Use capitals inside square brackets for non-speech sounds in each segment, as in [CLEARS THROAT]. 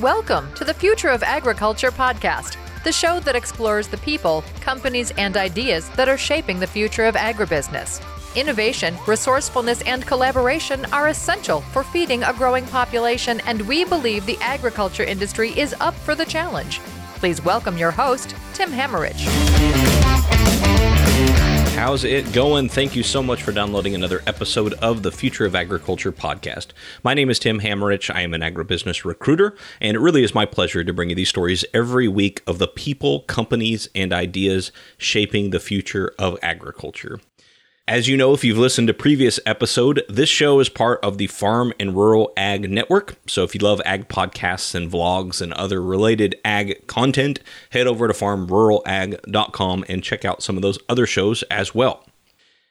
Welcome to the Future of Agriculture podcast, the show that explores the people, companies, and ideas that are shaping the future of agribusiness. Innovation, resourcefulness, and collaboration are essential for feeding a growing population, and we believe the agriculture industry is up for the challenge. Please welcome your host, Tim Hammerich. How's it going? Thank you so much for downloading another episode of the Future of Agriculture podcast. My name is Tim Hammerich. I am an agribusiness recruiter, and it really is my pleasure to bring you these stories every week of the people, companies, and ideas shaping the future of agriculture. As you know, if you've listened to previous episode, this show is part of the Farm and Rural Ag Network. So if you love ag podcasts and vlogs and other related ag content, head over to farmruralag.com and check out some of those other shows as well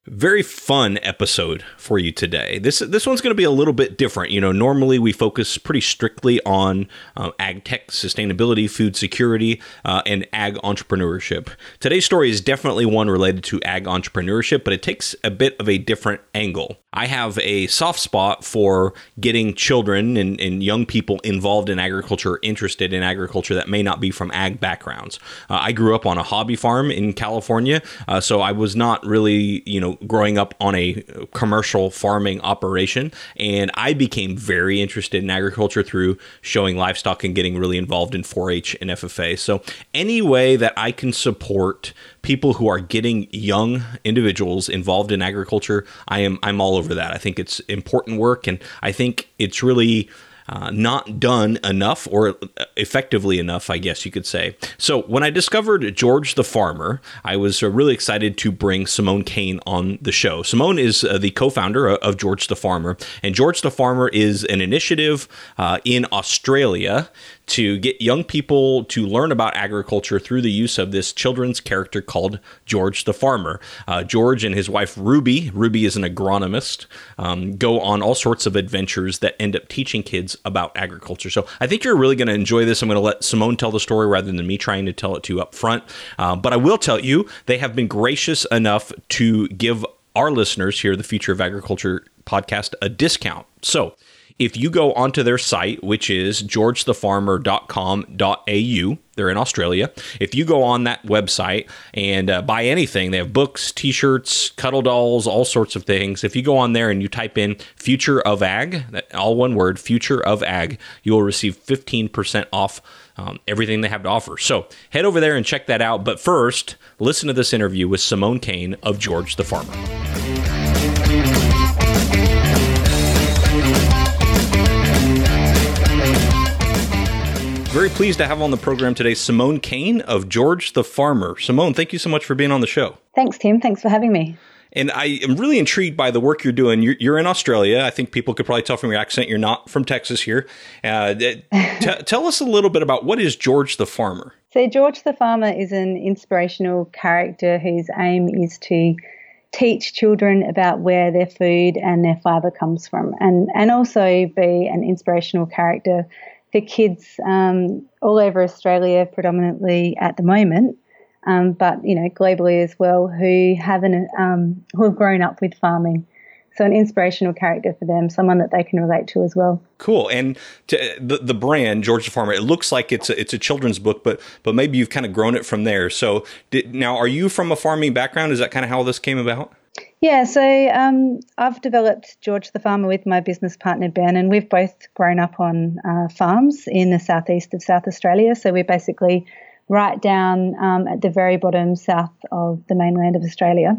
very fun episode for you today. This this one's going to be a little bit different. You know, normally we focus pretty strictly on uh, ag tech, sustainability, food security, uh, and ag entrepreneurship. Today's story is definitely one related to ag entrepreneurship, but it takes a bit of a different angle. I have a soft spot for getting children and, and young people involved in agriculture, interested in agriculture that may not be from ag backgrounds. Uh, I grew up on a hobby farm in California, uh, so I was not really, you know, growing up on a commercial farming operation. And I became very interested in agriculture through showing livestock and getting really involved in 4 H and FFA. So, any way that I can support people who are getting young individuals involved in agriculture, I am I'm all over that. I think it's important work and I think it's really uh, not done enough or effectively enough, I guess you could say. So when I discovered George the Farmer, I was uh, really excited to bring Simone Kain on the show. Simone is uh, the co-founder of George the Farmer, and George the Farmer is an initiative uh, in Australia to get young people to learn about agriculture through the use of this children's character called George the Farmer. Uh, George and his wife Ruby, Ruby is an agronomist, um, go on all sorts of adventures that end up teaching kids about agriculture. So I think you're really going to enjoy this. I'm going to let Simone tell the story rather than me trying to tell it to you up front. Uh, but I will tell you, they have been gracious enough to give our listeners here, the Future of Agriculture podcast, a discount. So if you go onto their site, which is georgethefarmer.com.au, they're in Australia. If you go on that website and uh, buy anything, they have books, t shirts, cuddle dolls, all sorts of things. If you go on there and you type in future of ag, all one word, future of ag, you will receive 15% off um, everything they have to offer. So head over there and check that out. But first, listen to this interview with Simone Kain of George the Farmer. Very pleased to have on the program today Simone Kain of George the Farmer. Simone, thank you so much for being on the show. Thanks, Tim. Thanks for having me. And I am really intrigued by the work you're doing. You're, you're in Australia. I think people could probably tell from your accent you're not from Texas here. Uh, t- [LAUGHS] tell us a little bit about what is George the Farmer? So, George the Farmer is an inspirational character whose aim is to teach children about where their food and their fiber comes from, and, and also be an inspirational character for kids um, all over Australia, predominantly at the moment, um, but you know globally as well, who haven't um, who have grown up with farming. So an inspirational character for them, someone that they can relate to as well. Cool. And to, the the brand George the Farmer, it looks like it's a, it's a children's book, but but maybe you've kind of grown it from there. So did, now, are you from a farming background? Is that kind of how this came about? Yeah, so um, I've developed George the Farmer with my business partner Ben, and we've both grown up on uh, farms in the southeast of South Australia. So we're basically right down um, at the very bottom south of the mainland of Australia.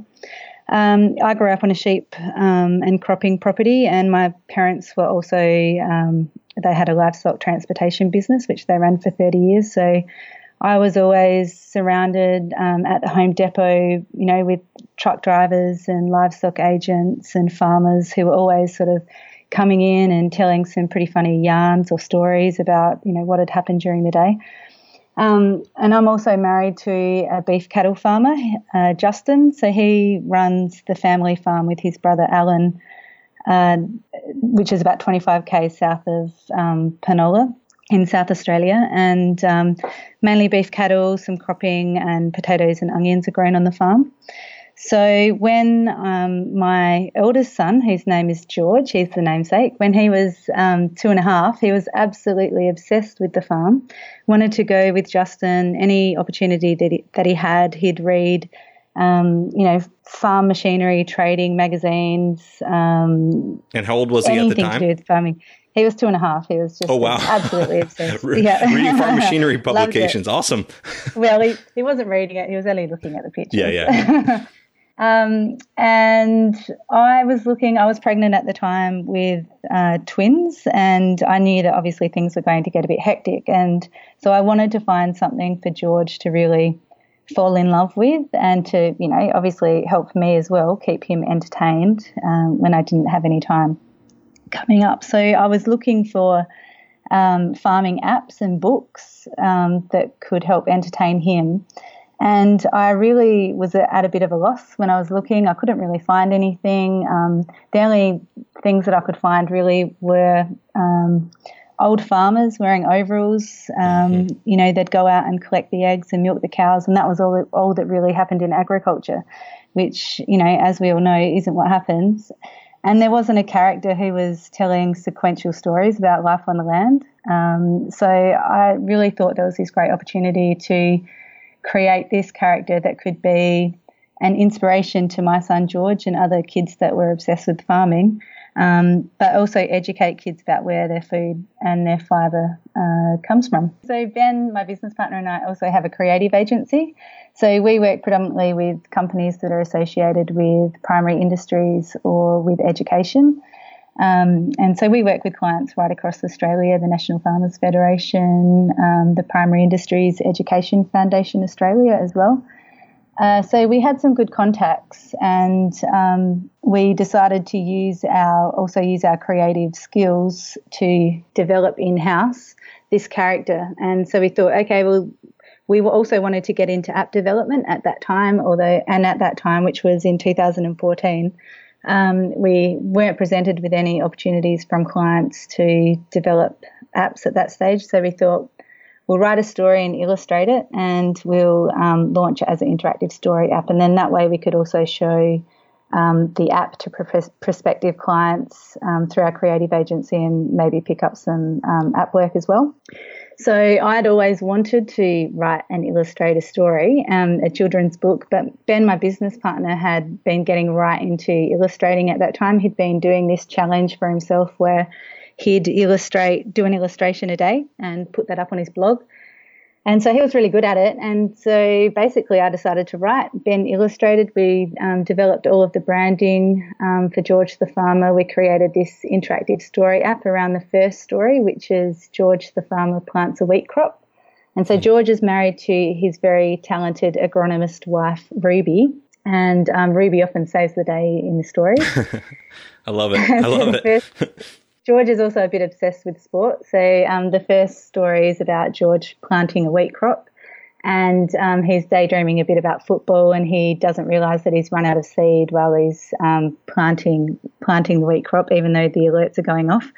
Um, I grew up on a sheep um, and cropping property, and my parents were also um, they had a livestock transportation business which they ran for 30 years. So I was always surrounded um, at the home depot, you know, with truck drivers and livestock agents and farmers who were always sort of coming in and telling some pretty funny yarns or stories about, you know, what had happened during the day. Um, and I'm also married to a beef cattle farmer, uh, Justin. So he runs the family farm with his brother Alan, uh, which is about 25 k south of um, Penola in South Australia, and um, mainly beef cattle, some cropping, and potatoes and onions are grown on the farm. So when um, my eldest son, whose name is George, he's the namesake, when he was um, two and a half, he was absolutely obsessed with the farm. Wanted to go with Justin any opportunity that he, that he had. He'd read, um, you know, farm machinery trading magazines. Um, and how old was he at the time? Anything to do with farming. He was two and a half. He was just oh, wow. absolutely [LAUGHS] obsessed. Re- yeah. reading farm [LAUGHS] machinery publications. awesome. [LAUGHS] well, he, he wasn't reading it. He was only looking at the pictures. Yeah, yeah. Um, and I was looking, I was pregnant at the time with uh, twins, and I knew that obviously things were going to get a bit hectic. And so I wanted to find something for George to really fall in love with and to, you know, obviously help me as well, keep him entertained um, when I didn't have any time coming up. So I was looking for um, farming apps and books um, that could help entertain him. And I really was at a bit of a loss when I was looking. I couldn't really find anything. Um, the only things that I could find really were um, old farmers wearing overalls. Um, mm-hmm. You know, they'd go out and collect the eggs and milk the cows, and that was all that, all that really happened in agriculture, which, you know, as we all know, isn't what happens. And there wasn't a character who was telling sequential stories about life on the land. Um, so I really thought there was this great opportunity to create this character that could be an inspiration to my son George and other kids that were obsessed with farming, um, but also educate kids about where their food and their fibre uh, comes from. So, Ben, my business partner, and I also have a creative agency. So, we work predominantly with companies that are associated with primary industries or with education. Um, and so we work with clients right across Australia, the National Farmers Federation, um, the Primary Industries Education Foundation Australia as well. Uh, so we had some good contacts, and um, we decided to use our also use our creative skills to develop in house this character. And so we thought, okay, well, we also wanted to get into app development at that time, although and at that time, which was in 2014 um, we weren't presented with any opportunities from clients to develop apps at that stage. So we thought we'll write a story and illustrate it, and we'll um, launch it as an interactive story app. And then that way we could also show um, the app to prospective clients um, through our creative agency and maybe pick up some um, app work as well. So I'd always wanted to write and illustrate a story, um, a children's book, but Ben, my business partner, had been getting right into illustrating at that time. He'd been doing this challenge for himself where he'd illustrate, do an illustration a day and put that up on his blog. And so he was really good at it. And so basically, I decided to write. Ben illustrated. We um, developed all of the branding um, for George the Farmer. We created this interactive story app around the first story, which is George the Farmer plants a wheat crop. And so George is married to his very talented agronomist wife, Ruby. And um, Ruby often saves the day in the story. [LAUGHS] I love it. I [LAUGHS] love it. [LAUGHS] George is also a bit obsessed with sport. So um, the first story is about George planting a wheat crop, and um, he's daydreaming a bit about football, and he doesn't realise that he's run out of seed while he's um, planting planting the wheat crop, even though the alerts are going off.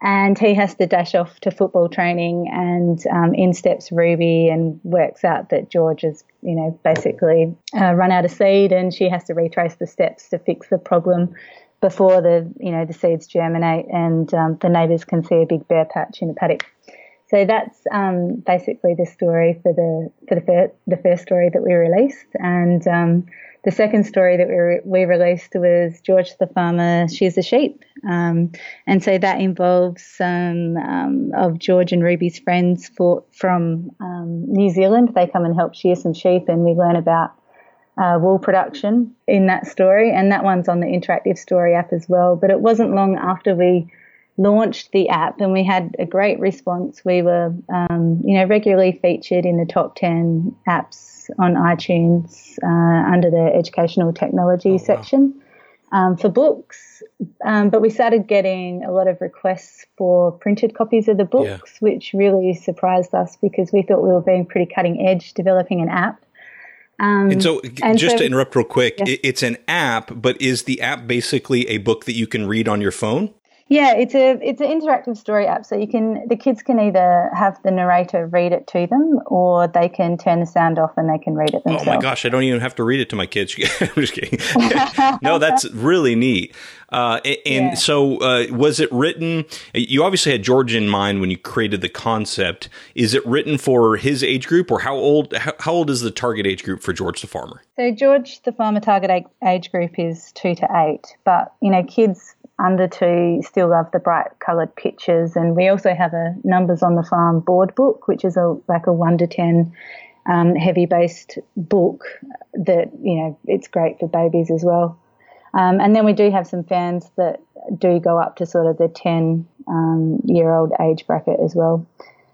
And he has to dash off to football training, and um, in steps Ruby and works out that George has, you know, basically uh, run out of seed, and she has to retrace the steps to fix the problem before the you know the seeds germinate and um, the neighbours can see a big bare patch in the paddock. So that's um, basically the story for the for the first, the first story that we released, and um, the second story that we, re- we released was George the farmer shears the sheep, um, and so that involves some um, of George and Ruby's friends for, from um, New Zealand. They come and help shear some sheep, and we learn about uh, wool production in that story, and that one's on the interactive story app as well. But it wasn't long after we launched the app, and we had a great response. We were, um, you know, regularly featured in the top ten apps on iTunes uh, under the educational technology oh, section wow. um, for books. Um, but we started getting a lot of requests for printed copies of the books, yeah. which really surprised us because we thought we were being pretty cutting edge developing an app. Um, and so, and just so, to interrupt real quick, it's an app, but is the app basically a book that you can read on your phone? Yeah, it's a it's an interactive story app, so you can the kids can either have the narrator read it to them, or they can turn the sound off and they can read it themselves. Oh my gosh, I don't even have to read it to my kids. [LAUGHS] I'm just kidding. [LAUGHS] [LAUGHS] no, that's really neat. Uh, and yeah. so, uh, was it written? You obviously had George in mind when you created the concept. Is it written for his age group, or how old? How, how old is the target age group for George the farmer? So, George the farmer target age group is two to eight, but you know, kids under two still love the bright coloured pictures. And we also have a numbers on the farm board book, which is a like a one to ten um, heavy based book that you know it's great for babies as well. Um, and then we do have some fans that do go up to sort of the 10 um, year old age bracket as well.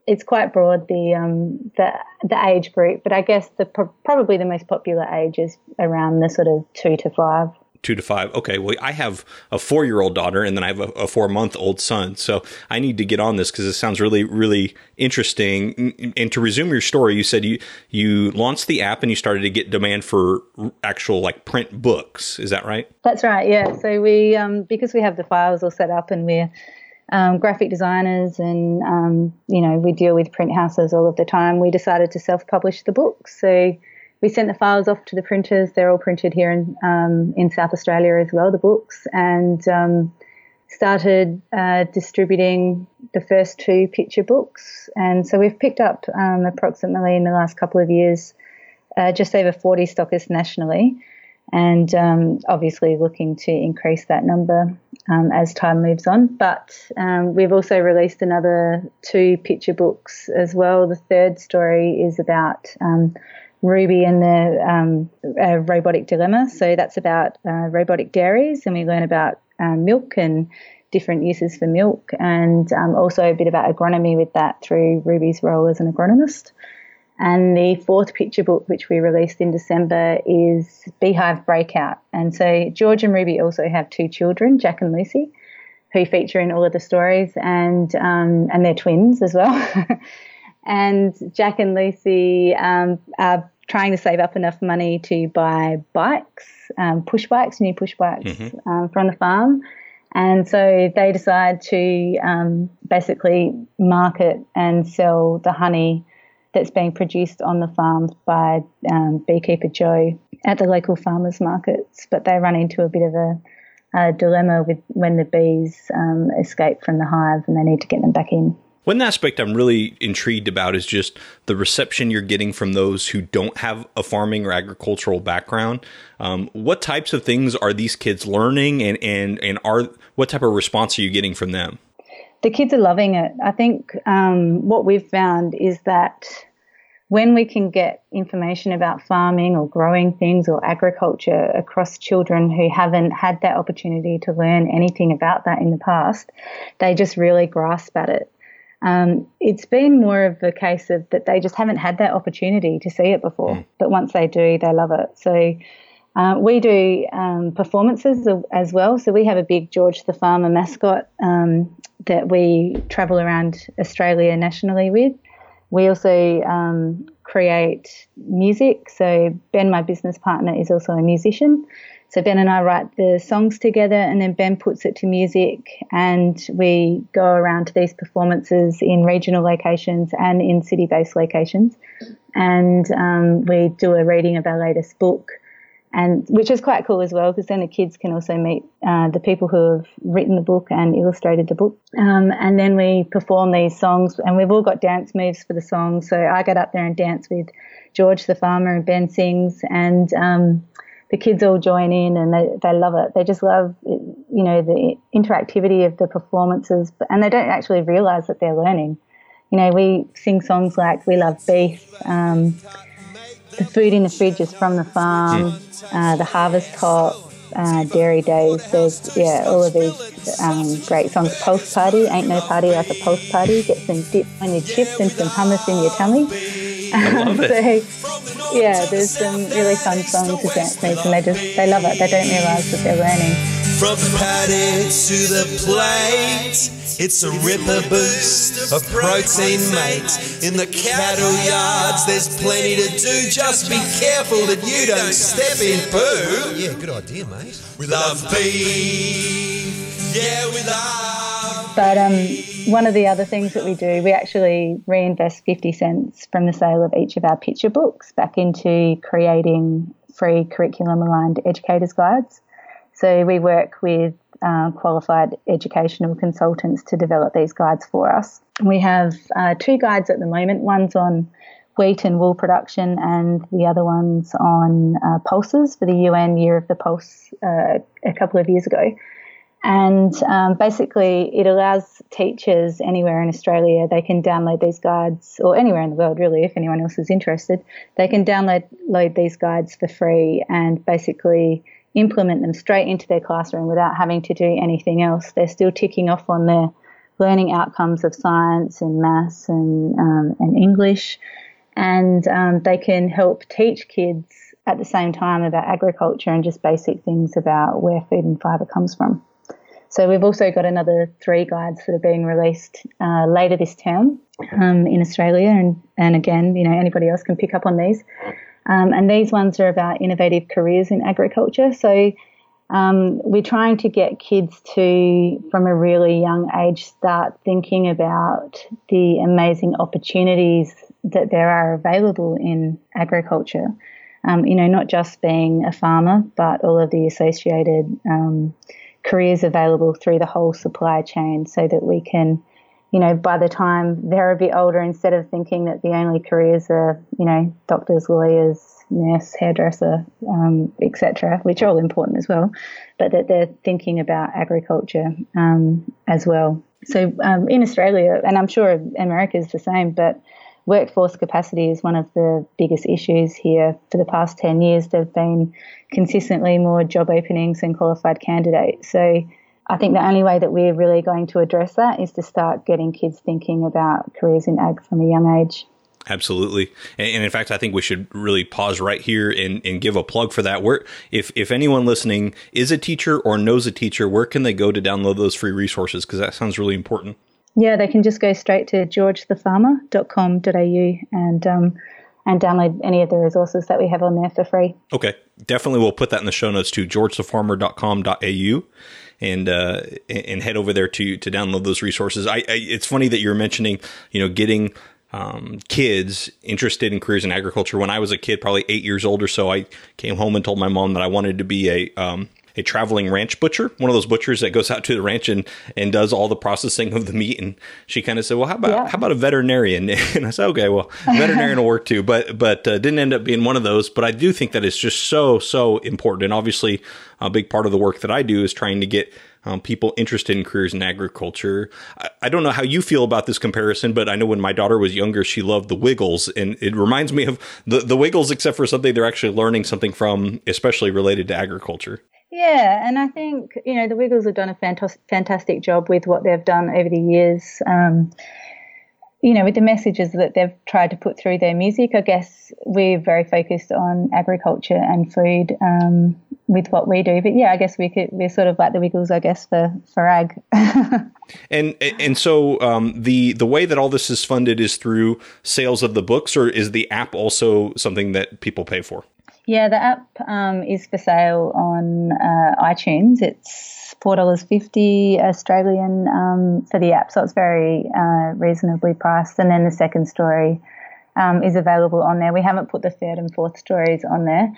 It's quite broad the um, the the age group, but I guess the probably the most popular age is around the sort of two to five two to five. Okay, well, I have a four year old daughter and then I have a, a four month old son. So I need to get on this because it sounds really, really interesting. And to resume your story, you said you you launched the app and you started to get demand for actual like print books. Is that right? That's right. Yeah. So we um, because we have the files all set up and we're um, graphic designers and um, you know we deal with print houses all of the time. We decided to self publish the books. So we sent the files off to the printers. They're all printed here in um, in South Australia as well, the books, and um, started uh, distributing the first two picture books. And so we've picked up um, approximately in the last couple of years uh, just over 40 stockists nationally, and um, obviously looking to increase that number um, as time moves on. But um, we've also released another two picture books as well. The third story is about Ruby and the um, uh, robotic dilemma. So that's about uh, robotic dairies, and we learn about um, milk and different uses for milk, and um, also a bit about agronomy with that through Ruby's role as an agronomist. And the fourth picture book, which we released in December, is Beehive Breakout. And so George and Ruby also have two children, Jack and Lucy, who feature in all of the stories, and um, and they're twins as well. [LAUGHS] and Jack and Lucy um, are trying to save up enough money to buy bikes, um, push bikes, new push bikes mm-hmm. um, from the farm. And so they decide to um, basically market and sell the honey that's being produced on the farm by um, beekeeper Joe at the local farmers markets. But they run into a bit of a, dilemma with when the bees um, escape from the hive and they need to get them back in. One aspect I'm really intrigued about is just the reception you're getting from those who don't have a farming or agricultural background. Um, what types of things are these kids learning, and and and are what type of response are you getting from them? The kids are loving it. I think um, what we've found is that when we can get information about farming or growing things or agriculture across children who haven't had that opportunity to learn anything about that in the past, they just really grasp at it. Um, it's been more of a case of that they just haven't had that opportunity to see it before. Mm. But once they do, they love it. So uh, we do um, performances as well. So we have a big George the Farmer mascot um, that we travel around Australia nationally with. We also um, create music. So Ben, my business partner, is also a musician. So Ben and I write the songs together, and then Ben puts it to music, and we go around to these performances in regional locations and in city-based locations, and um, we do a reading of our latest book, and which is quite cool as well because then the kids can also meet uh, the people who have written the book and illustrated the book, um, and then we perform these songs, and we've all got dance moves for the songs. So I get up there and dance with George the farmer, and Ben sings, and um, the kids all join in and they, they love it. They just love, you know, the interactivity of the performances, and they don't actually realize that they're learning. You know, we sing songs like "We Love Beef," um, "The Food in the Fridge is from the Farm," uh, "The Harvest Top," uh, Dairy Days. There's yeah, all of these um, great songs. Pulse Party, ain't no party like a pulse party. Get some dip on your chips and some hummus in your tummy. I [LAUGHS] love it. so, yeah, there's some really fun songs to dance moves, and they just they love it. They don't realise that they're learning. From the paddock to the plate, it's a ripper boost of protein, mate. In the cattle yards, there's plenty to do. Just be careful that you don't step in poo. Yeah, good idea, mate. We love beef. Yeah, we love. But um, one of the other things that we do, we actually reinvest 50 cents from the sale of each of our picture books back into creating free curriculum aligned educators guides. So we work with uh, qualified educational consultants to develop these guides for us. We have uh, two guides at the moment. One's on wheat and wool production, and the other one's on uh, pulses for the UN Year of the Pulse uh, a couple of years ago. And um, basically, it allows teachers anywhere in Australia, they can download these guides, or anywhere in the world, really, if anyone else is interested, they can download load these guides for free and basically implement them straight into their classroom without having to do anything else. They're still ticking off on their learning outcomes of science and maths and, um, and English. And um, they can help teach kids at the same time about agriculture and just basic things about where food and fibre comes from. So we've also got another three guides that are being released uh, later this term um, in Australia, and and again, you know, anybody else can pick up on these. Um, and these ones are about innovative careers in agriculture. So um, we're trying to get kids to, from a really young age, start thinking about the amazing opportunities that there are available in agriculture. Um, you know, not just being a farmer, but all of the associated um, careers available through the whole supply chain so that we can, you know, by the time they're a bit older, instead of thinking that the only careers are, you know, doctors, lawyers, nurse, hairdresser, um, etc., which are all important as well, but that they're thinking about agriculture um, as well. So um, in Australia, and I'm sure America is the same, but workforce capacity is one of the biggest issues here. For the past 10 years, there have been consistently more job openings than qualified candidates. So I think the only way that we're really going to address that is to start getting kids thinking about careers in ag from a young age. Absolutely, and, in fact, I think we should really pause right here and, and give a plug for that. Where, if if anyone listening is a teacher or knows a teacher, where can they go to download those free resources? Because that sounds really important. Yeah, they can just go straight to georgethefarmer.com.au and um, and download any of the resources that we have on there for free. Okay, definitely we'll put that in the show notes too. georgethefarmer.com.au and uh, and head over there to to download those resources. I, I it's funny that you're mentioning you know getting um, kids interested in careers in agriculture. When I was a kid, probably eight years old or so, I came home and told my mom that I wanted to be a um, a traveling ranch butcher, one of those butchers that goes out to the ranch and, and does all the processing of the meat. And she kind of said, "Well, how about yeah. how about a veterinarian?" [LAUGHS] And I said, "Okay, well, veterinarian will work too." But but uh, didn't end up being one of those. But I do think that it's just so so important, and obviously a big part of the work that I do is trying to get um, people interested in careers in agriculture. I, I, don't know how you feel about this comparison, but I know when my daughter was younger, she loved the Wiggles, and it reminds me of the, the Wiggles, except for something they're actually learning something from, especially related to agriculture. Yeah, and I think you know the Wiggles have done a fantastic fantastic job with what they've done over the years. Um, you know, with the messages that they've tried to put through their music, I guess we're very focused on agriculture and food um, with what we do. But yeah, I guess we could we're sort of like the Wiggles, I guess, for for ag. [LAUGHS] and and so um, the the way that all this is funded is through sales of the books, or is the app also something that people pay for? Yeah, the app um, is for sale on uh, iTunes. It's four dollars fifty Australian um, for the app, so it's very uh, reasonably priced. And then the second story um, is available on there. We haven't put the third and fourth stories on there.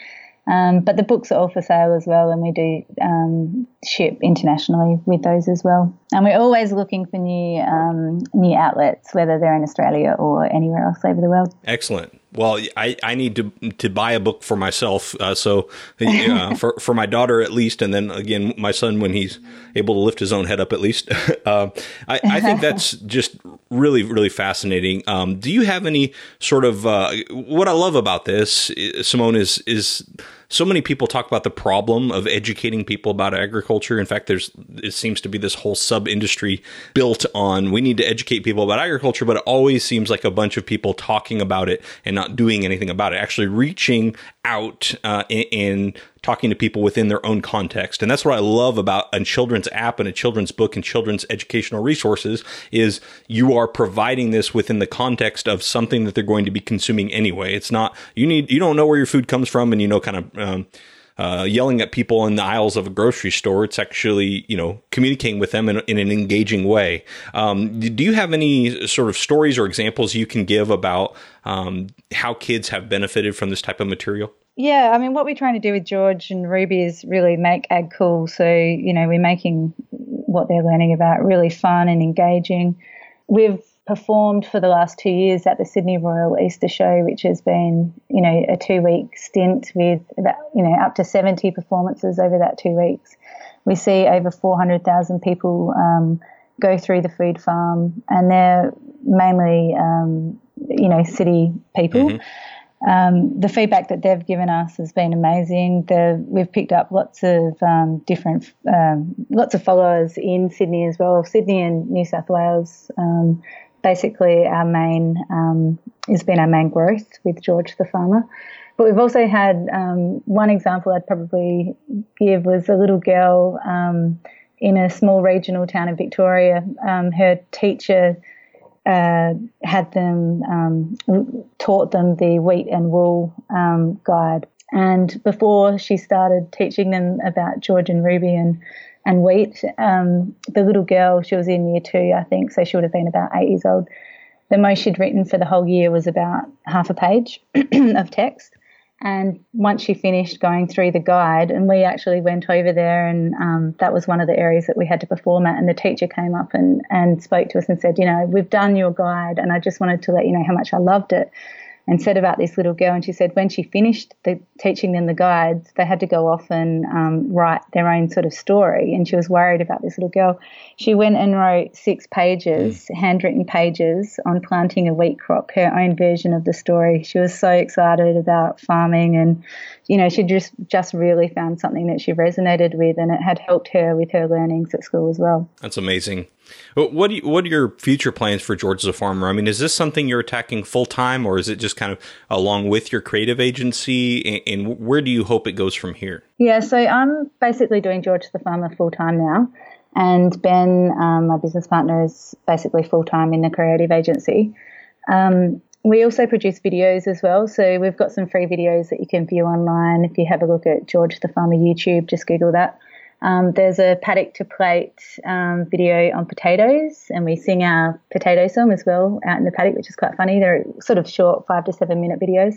Um, but the books are all for sale as well, and we do um, ship internationally with those as well. And we're always looking for new um, new outlets, whether they're in Australia or anywhere else over the world. Excellent. Well, I, I need to to buy a book for myself, uh, so uh, [LAUGHS] for for my daughter at least, and then again my son when he's able to lift his own head up at least. uh, [LAUGHS] I, I think that's just really really fascinating. Um, do you have any sort of uh, what I love about this, Simone, is is so many people talk about the problem of educating people about agriculture. In fact, there's it seems to be this whole sub industry built on we need to educate people about agriculture, but it always seems like a bunch of people talking about it and not doing anything about it. Actually, reaching out uh, and talking to people within their own context. And that's what I love about a children's app and a children's book and children's educational resources is you are providing this within the context of something that they're going to be consuming anyway. It's not, you need, you don't know where your food comes from and you know kind of, um, uh, yelling at people in the aisles of a grocery store. It's actually, you know, communicating with them in, in an engaging way. Um, do you have any sort of stories or examples you can give about um, how kids have benefited from this type of material? Yeah, I mean, what we're trying to do with George and Ruby is really make ag cool. So, you know, we're making what they're learning about really fun and engaging. We've performed for the last two years at the Sydney Royal Easter Show, which has been, you know, a two week stint with, about, you know, up to 70 performances over that two weeks. We see over 400,000 people um, go through the food farm, and they're mainly, um, you know, city people. Mm-hmm. Um, the feedback that they've given us has been amazing. The, we've picked up lots of um, different, um, lots of followers in Sydney as well, Sydney and New South Wales. Um, basically, our main um, has been our main growth with George the farmer. But we've also had um, one example I'd probably give was a little girl in a small regional town in Victoria. her teacher uh, had them um, taught them the wheat and wool um, guide. And before she started teaching them about George and Ruby and and wheat, um, the little girl she was in year two, I think, so she would have been about eight years old. The most she'd written for the whole year was about half a page [CLEARS THROAT] of text. And once she finished going through the guide, and we actually went over there, and um, that was one of the areas that we had to perform at. And the teacher came up and, and spoke to us and said, You know, we've done your guide, and I just wanted to let you know how much I loved it and said about this little girl. And she said when she finished the, teaching them the guides, they had to go off and um, write their own sort of story. And she was worried about this little girl. She went and wrote six pages, mm. handwritten pages, on planting a wheat crop, her own version of the story. She was so excited about farming and you know, she just just really found something that she resonated with, and it had helped her with her learnings at school as well. That's amazing. What you, what are your future plans for George a farmer? I mean, is this something you're attacking full time, or is it just kind of along with your creative agency? And, and where do you hope it goes from here? Yeah, so I'm basically doing George the farmer full time now, and Ben, um, my business partner, is basically full time in the creative agency. Um, we also produce videos as well. So we've got some free videos that you can view online. If you have a look at George the Farmer YouTube, just Google that. Um, there's a paddock to plate um, video on potatoes, and we sing our potato song as well out in the paddock, which is quite funny. They're sort of short, five to seven minute videos.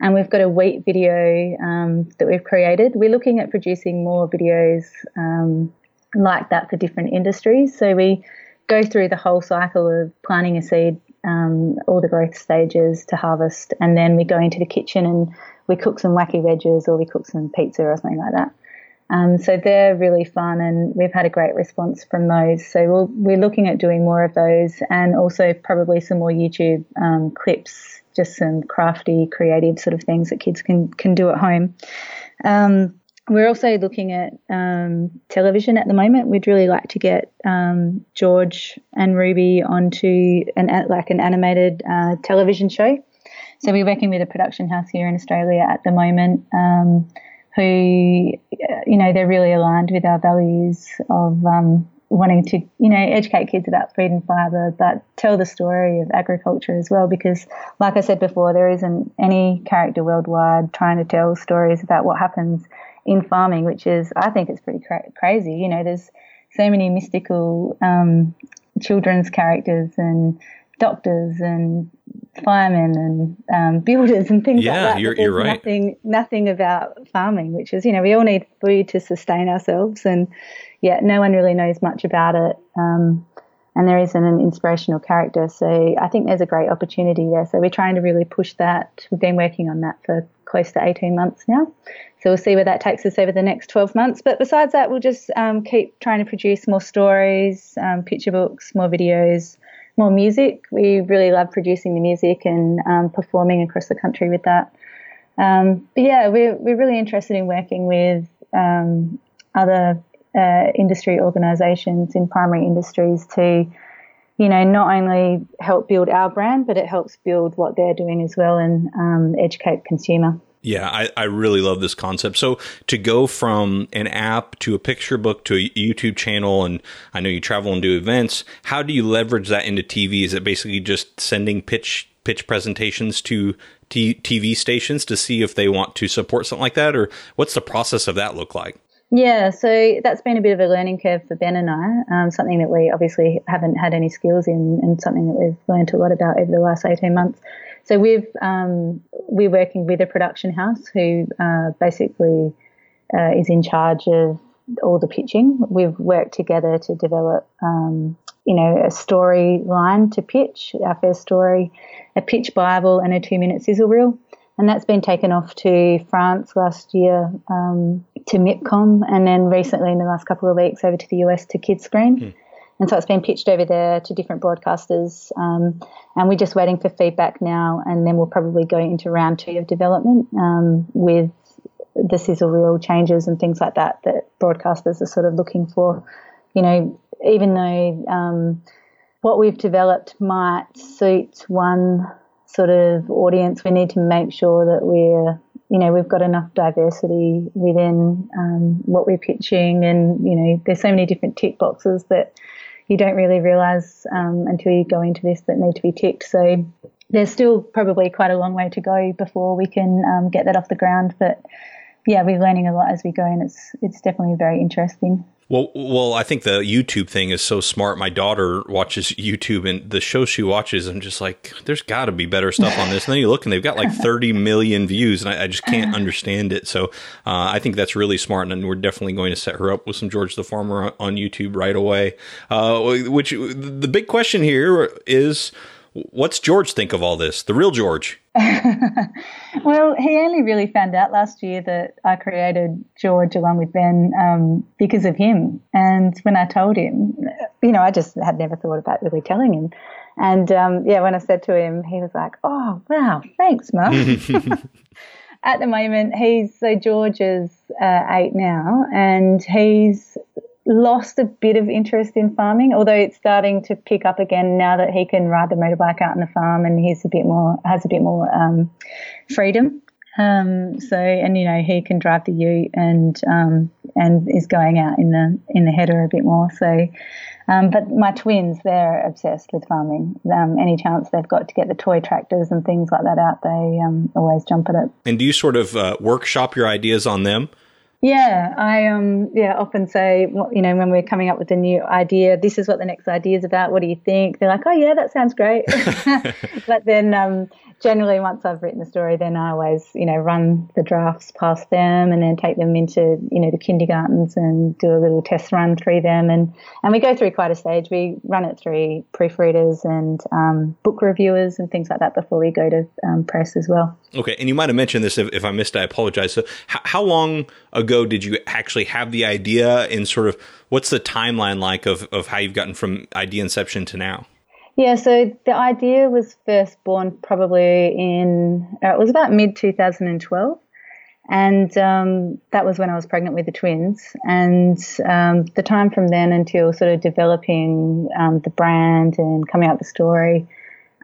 And we've got a wheat video um, that we've created. We're looking at producing more videos um, like that for different industries. So we go through the whole cycle of planting a seed, um, all the growth stages to harvest, and then we go into the kitchen and we cook some wacky wedges or we cook some pizza or something like that. Um, so they're really fun, and we've had a great response from those. So we we are looking at doing more of those, and also probably some more YouTube um, clips, just some crafty, creative sort of things that kids can can do at home. Um, we're also looking at um, television at the moment. We'd really like to get um, George and Ruby onto an like an animated uh, television show. So we're working with a production house here in Australia at the moment, um, who you know they're really aligned with our values of um, wanting to you know educate kids about food and fibre, but tell the story of agriculture as well. Because, like I said before, there isn't any character worldwide trying to tell stories about what happens in farming, which is, I think, it's pretty cra- crazy. You know, there's so many mystical um, children's characters and doctors and firemen and um, builders and things yeah, like that. You're, you're right. Nothing, nothing about farming, which is, you know, we all need food to sustain ourselves, and yeah, no one really knows much about it. Um, and there isn't an inspirational character, so I think there's a great opportunity there. So we're trying to really push that. We've been working on that for close to 18 months now. So we'll see where that takes us over the next 12 months. But besides that, we'll just um, keep trying to produce more stories, um, picture books, more videos, more music. We really love producing the music and um, performing across the country with that. Um, but yeah, we're, we're really interested in working with um, other uh, industry organisations in primary industries to you know, not only help build our brand, but it helps build what they're doing as well and um, educate consumer. Yeah, I, I really love this concept. So to go from an app to a picture book to a YouTube channel, and I know you travel and do events, how do you leverage that into TV? Is it basically just sending pitch pitch presentations to t- TV stations to see if they want to support something like that, or what's the process of that look like? Yeah, so that's been a bit of a learning curve for Ben and I. Um, something that we obviously haven't had any skills in, and something that we've learned a lot about over the last eighteen months. So we've um, we're working with a production house who uh, basically uh, is in charge of all the pitching. We've worked together to develop, um, you know, a storyline to pitch our first story, a pitch bible, and a two-minute sizzle reel and that's been taken off to France last year um, to MIPCOM, and then recently in the last couple of weeks over to the US to Kidscreen. Mm. And so it's been pitched over there to different broadcasters, um, and we're just waiting for feedback now, and then we'll probably go into round two of development um, with the sizzle reel changes and things like that that broadcasters are sort of looking for. You know, even though um, what we've developed might suit one sort of audience, we need to make sure that we're, you know, we've got enough diversity within um, what we're pitching. And, you know, there's so many different tick boxes that you don't really realize um, until you go into this that need to be ticked. So there's still probably quite a long way to go before we can um, get that off the ground. But yeah, we're learning a lot as we go, and it's it's definitely very interesting. Well, well, I think the YouTube thing is so smart. My daughter watches YouTube, and the show she watches, I'm just like, there's got to be better stuff on this. And then you look, and they've got like 30 million views, and I, I just can't understand it. So uh, I think that's really smart, and we're definitely going to set her up with some George the Farmer on YouTube right away. Uh, which the big question here is What's George think of all this? The real George? [LAUGHS] well, he only really found out last year that I created George along with Ben um, because of him. And when I told him, you know, I just had never thought about really telling him. And um, yeah, when I said to him, he was like, "Oh, wow, thanks, Mum." [LAUGHS] [LAUGHS] At the moment, he's so George is uh, eight now, and he's lost a bit of interest in farming, although it's starting to pick up again now that he can ride the motorbike out on the farm and he's a bit more has a bit more um, freedom. Um, so and you know he can drive the ute and um, and is going out in the in the header a bit more. So, um, but my twins they're obsessed with farming. Um, any chance they've got to get the toy tractors and things like that out, they um, always jump at it. And do you sort of uh, workshop your ideas on them? Yeah, I um yeah often say you know when we're coming up with a new idea, this is what the next idea is about. What do you think? They're like, oh yeah, that sounds great. [LAUGHS] [LAUGHS] but then um, generally once I've written the story, then I always, you know, run the drafts past them and then take them into, you know, the kindergartens and do a little test run through them. And, and we go through quite a stage. We run it through proofreaders and um, book reviewers and things like that before we go to um, press as well. Okay. And you might have mentioned this if, if I missed, I apologize. So h- how long ago did you actually have the idea and sort of what's the timeline like of, of how you've gotten from idea inception to now? Yeah, so the idea was first born probably in, uh, it was about mid 2012. And um, that was when I was pregnant with the twins. And um, the time from then until sort of developing um, the brand and coming up with the story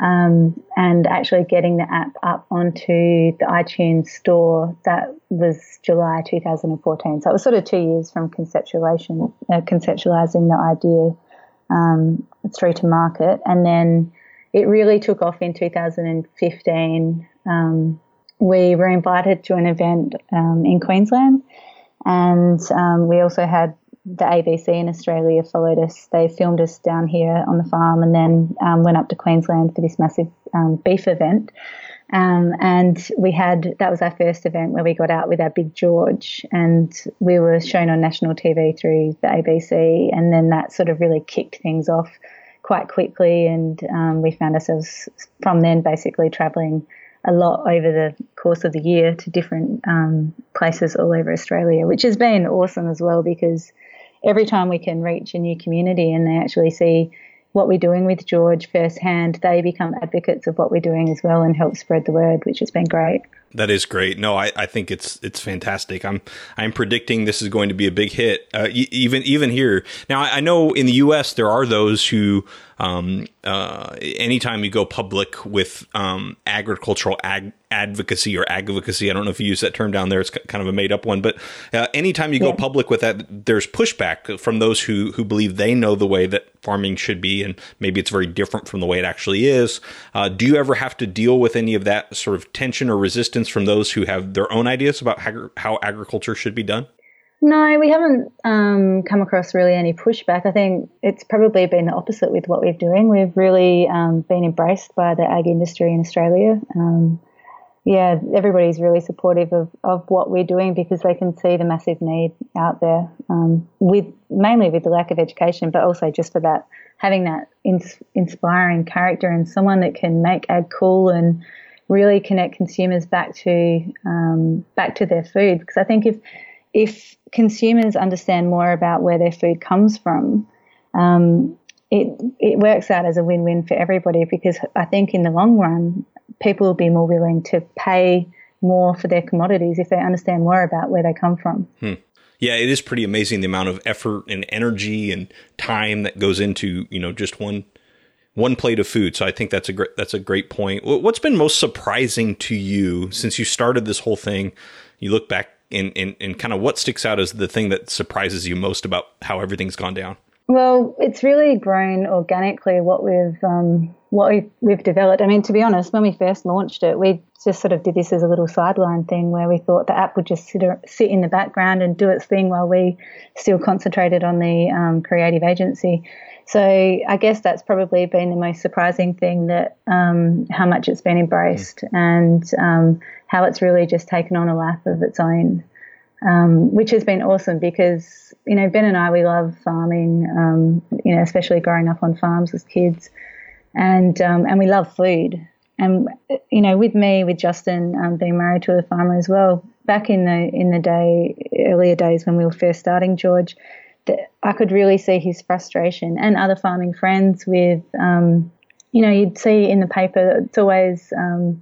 um, and actually getting the app up onto the iTunes store, that was July 2014. So it was sort of two years from conceptualization, uh, conceptualizing the idea um, through to market. And then it really took off in 2015. Um, we were invited to an event um, in Queensland, and um, we also had the ABC in Australia followed us. They filmed us down here on the farm, and then um, went up to Queensland for this massive um, beef event. Um, and we had that was our first event where we got out with our big George, and we were shown on national TV through the ABC, and then that sort of really kicked things off quite quickly, and um, we found ourselves from then basically travelling a lot over the course of the year to different um, places all over Australia, which has been awesome as well because every time we can reach a new community and they actually see what we're doing with George firsthand, they become advocates of what we're doing as well and help spread the word, which has been great. That is great. No, I, I think it's it's fantastic. I'm I'm predicting this is going to be a big hit. Uh, even even here now, I, I, know in the U.S. there are those who, um, uh, anytime you go public with um, agricultural ag advocacy or advocacy. I don't know if you use that term down there. It's kind of a made up one. But uh, anytime you go public with that, there's pushback from those who, who believe they know the way that farming should be, and maybe it's very different from the way it actually is. Uh, do you ever have to deal with any of that sort of tension or resistance from those who have their own ideas about how, how agriculture should be done? No, we haven't um, come across really any pushback. I think it's probably been the opposite with what we're doing. We've really um, been embraced by the ag industry in Australia. Um, yeah, everybody's really supportive of, of what we're doing because they can see the massive need out there um, with mainly with the lack of education, but also just for that having that ins- inspiring character and someone that can make ag cool and really connect consumers back to um, back to their food. Because I think if if consumers understand more about where their food comes from, um, it it works out as a win win for everybody. Because I think in the long run, people will be more willing to pay more for their commodities if they understand more about where they come from. Hmm. Yeah, it is pretty amazing the amount of effort and energy and time that goes into you know just one one plate of food. So I think that's a great that's a great point. What's been most surprising to you since you started this whole thing? You look back and and, and kind of what sticks out as the thing that surprises you most about how everything's gone down. Well, it's really grown organically what we've um, what we've, we've developed. I mean, to be honest, when we first launched it, we just sort of did this as a little sideline thing where we thought the app would just sit, sit in the background and do its thing while we still concentrated on the um, creative agency. So I guess that's probably been the most surprising thing that um, how much it's been embraced mm. and um, how it's really just taken on a life of its own um, which has been awesome because you know Ben and I we love farming, um, you know especially growing up on farms as kids, and um, and we love food. And you know, with me, with Justin um, being married to a farmer as well, back in the in the day earlier days when we were first starting George, I could really see his frustration and other farming friends with, um, you know, you'd see in the paper it's always um,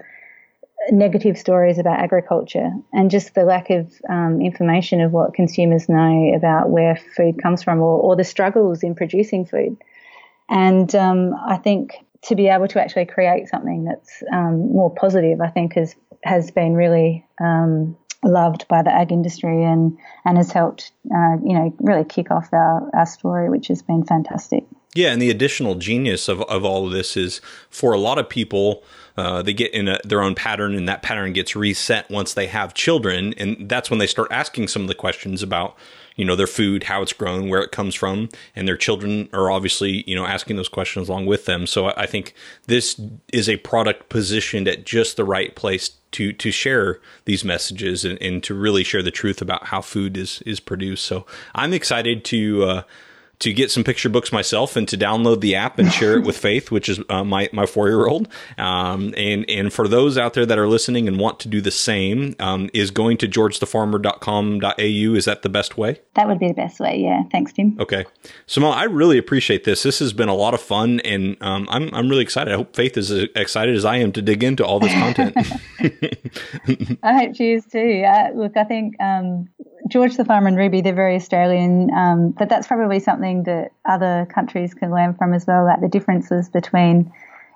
negative stories about agriculture and just the lack of um, information of what consumers know about where food comes from or, or the struggles in producing food. And um, I think to be able to actually create something that's um, more positive, I think has has been really um, loved by the ag industry and and has helped uh, you know really kick off our, our story, which has been fantastic. Yeah, and the additional genius of, of all of this is for a lot of people, uh, they get in a, their own pattern, and that pattern gets reset once they have children, and that's when they start asking some of the questions about you know their food, how it's grown, where it comes from, and their children are obviously you know asking those questions along with them. So I think this is a product positioned at just the right place to to share these messages and, and to really share the truth about how food is is produced. So I'm excited to. Uh, to get some picture books myself and to download the app and share it with [LAUGHS] Faith, which is uh, my my four year old. Um, and and for those out there that are listening and want to do the same, um, is going to georgethefarmer.com.au. Is that the best way? That would be the best way. Yeah. Thanks, Tim. Okay, Simone, I really appreciate this. This has been a lot of fun, and um, I'm I'm really excited. I hope Faith is as excited as I am to dig into all this content. [LAUGHS] I hope she is too. Uh, look, I think um, George the Farmer and Ruby, they're very Australian, um, but that's probably something that other countries can learn from as well, like the differences between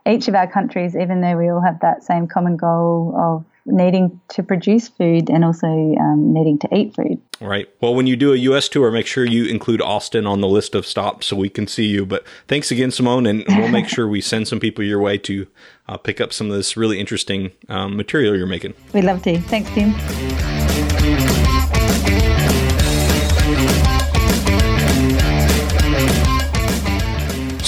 each of our countries, even though we all have that same common goal of needing to produce food and also um, needing to eat food. Right. Well, when you do a U.S. tour, make sure you include Austin on the list of stops so we can see you. But thanks again, Simone, and we'll make [LAUGHS] sure we send some people your way to uh, pick up some of this really interesting um, material you're making. We'd love to. Thanks, Tim.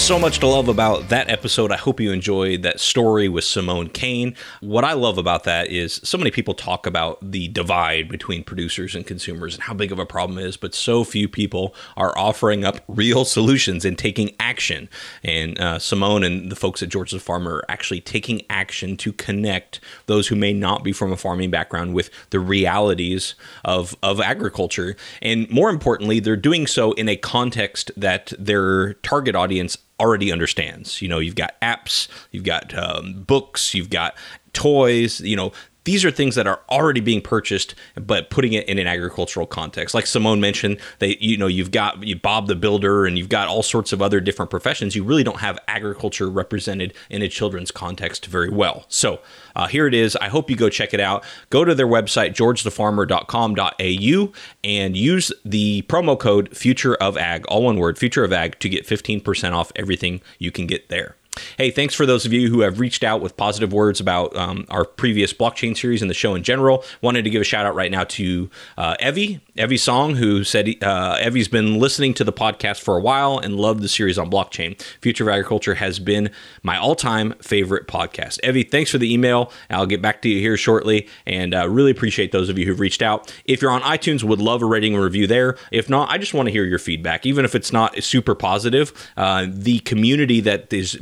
So much to love about that episode. I hope you enjoyed that story with Simone Kain. What I love about that is so many people talk about the divide between producers and consumers and how big of a problem it is, but so few people are offering up real [LAUGHS] solutions and taking action. And uh, Simone and the folks at George's Farmer are actually taking action to connect those who may not be from a farming background with the realities of, of agriculture. And more importantly, they're doing so in a context that their target audience already understands. You know, you've got apps, you've got um, books, you've got toys, you know, these are things that are already being purchased, but putting it in an agricultural context. Like Simone mentioned, they you know you've got you Bob the Builder, and you've got all sorts of other different professions. You really don't have agriculture represented in a children's context very well. So uh, here it is. I hope you go check it out. Go to their website georgethefarmer.com.au and use the promo code Future of Ag, all one word, Future of Ag, to get 15% off everything you can get there. Hey, thanks for those of you who have reached out with positive words about um, our previous blockchain series and the show in general. Wanted to give a shout out right now to uh, Evie, Evie Song, who said uh, Evie's been listening to the podcast for a while and loved the series on blockchain. Future of Agriculture has been my all time favorite podcast. Evie, thanks for the email. I'll get back to you here shortly and uh, really appreciate those of you who've reached out. If you're on iTunes, would love a rating and review there. If not, I just want to hear your feedback, even if it's not super positive. Uh, the community that is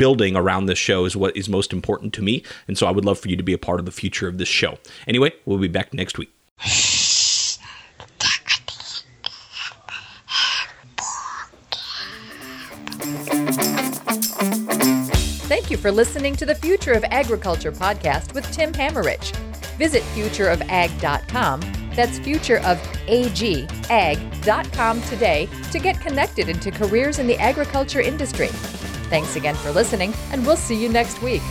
building around this show is what is most important to me. And so I would love for you to be a part of the future of this show. Anyway, we'll be back next week. Thank you for listening to the Future of Agriculture podcast with Tim Hammerich. Visit futureofag.com, that's futureofag.com today to get connected into careers in the agriculture industry. Thanks again for listening, and we'll see you next week.